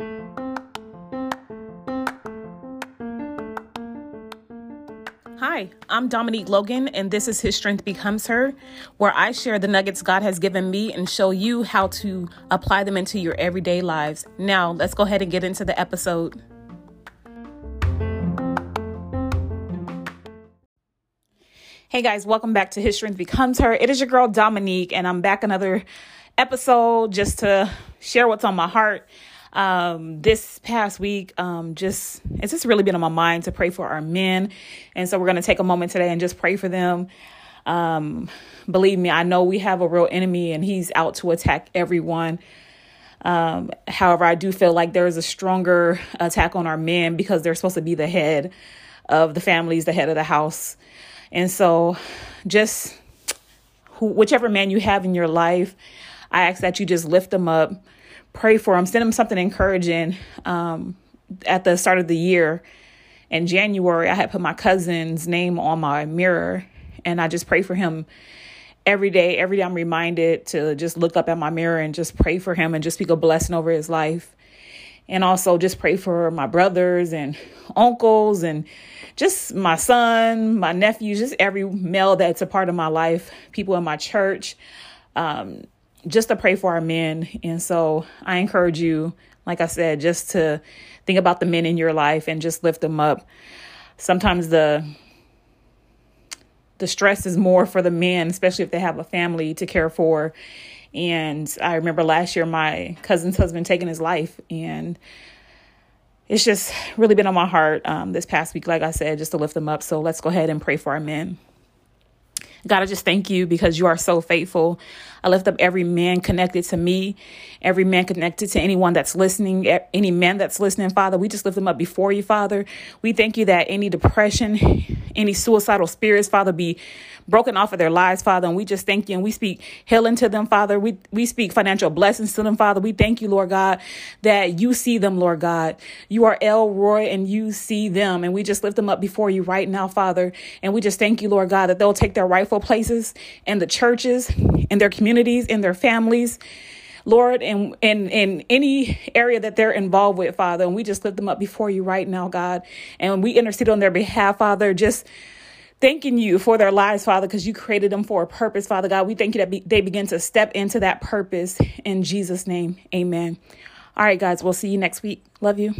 Hi, I'm Dominique Logan, and this is His Strength Becomes Her, where I share the nuggets God has given me and show you how to apply them into your everyday lives. Now, let's go ahead and get into the episode. Hey guys, welcome back to His Strength Becomes Her. It is your girl Dominique, and I'm back another episode just to share what's on my heart um, this past week, um, just it's just really been on my mind to pray for our men, and so we're gonna take a moment today and just pray for them. Um, believe me, I know we have a real enemy, and he's out to attack everyone. Um, however, I do feel like there is a stronger attack on our men because they're supposed to be the head of the families, the head of the house, and so just whichever man you have in your life, I ask that you just lift them up pray for them, send them something encouraging. Um, at the start of the year in January, I had put my cousin's name on my mirror and I just pray for him every day. Every day I'm reminded to just look up at my mirror and just pray for him and just speak a blessing over his life. And also just pray for my brothers and uncles and just my son, my nephews, just every male that's a part of my life, people in my church. Um, just to pray for our men. And so I encourage you, like I said, just to think about the men in your life and just lift them up. Sometimes the the stress is more for the men, especially if they have a family to care for. And I remember last year my cousin's husband taking his life and it's just really been on my heart um, this past week, like I said, just to lift them up. So let's go ahead and pray for our men. God, I just thank you because you are so faithful. I lift up every man connected to me, every man connected to anyone that's listening, any man that's listening, Father. We just lift them up before you, Father. We thank you that any depression, any suicidal spirits, Father, be broken off of their lives, Father. And we just thank you and we speak healing to them, Father. We, we speak financial blessings to them, Father. We thank you, Lord God, that you see them, Lord God. You are El Roi and you see them. And we just lift them up before you right now, Father. And we just thank you, Lord God, that they'll take their rightful places in the churches, in their communities, in their families. Lord, in, in, in any area that they're involved with, Father, and we just lift them up before you right now, God, and we intercede on their behalf, Father, just thanking you for their lives, Father, because you created them for a purpose, Father God. We thank you that be, they begin to step into that purpose in Jesus' name. Amen. All right, guys, we'll see you next week. Love you.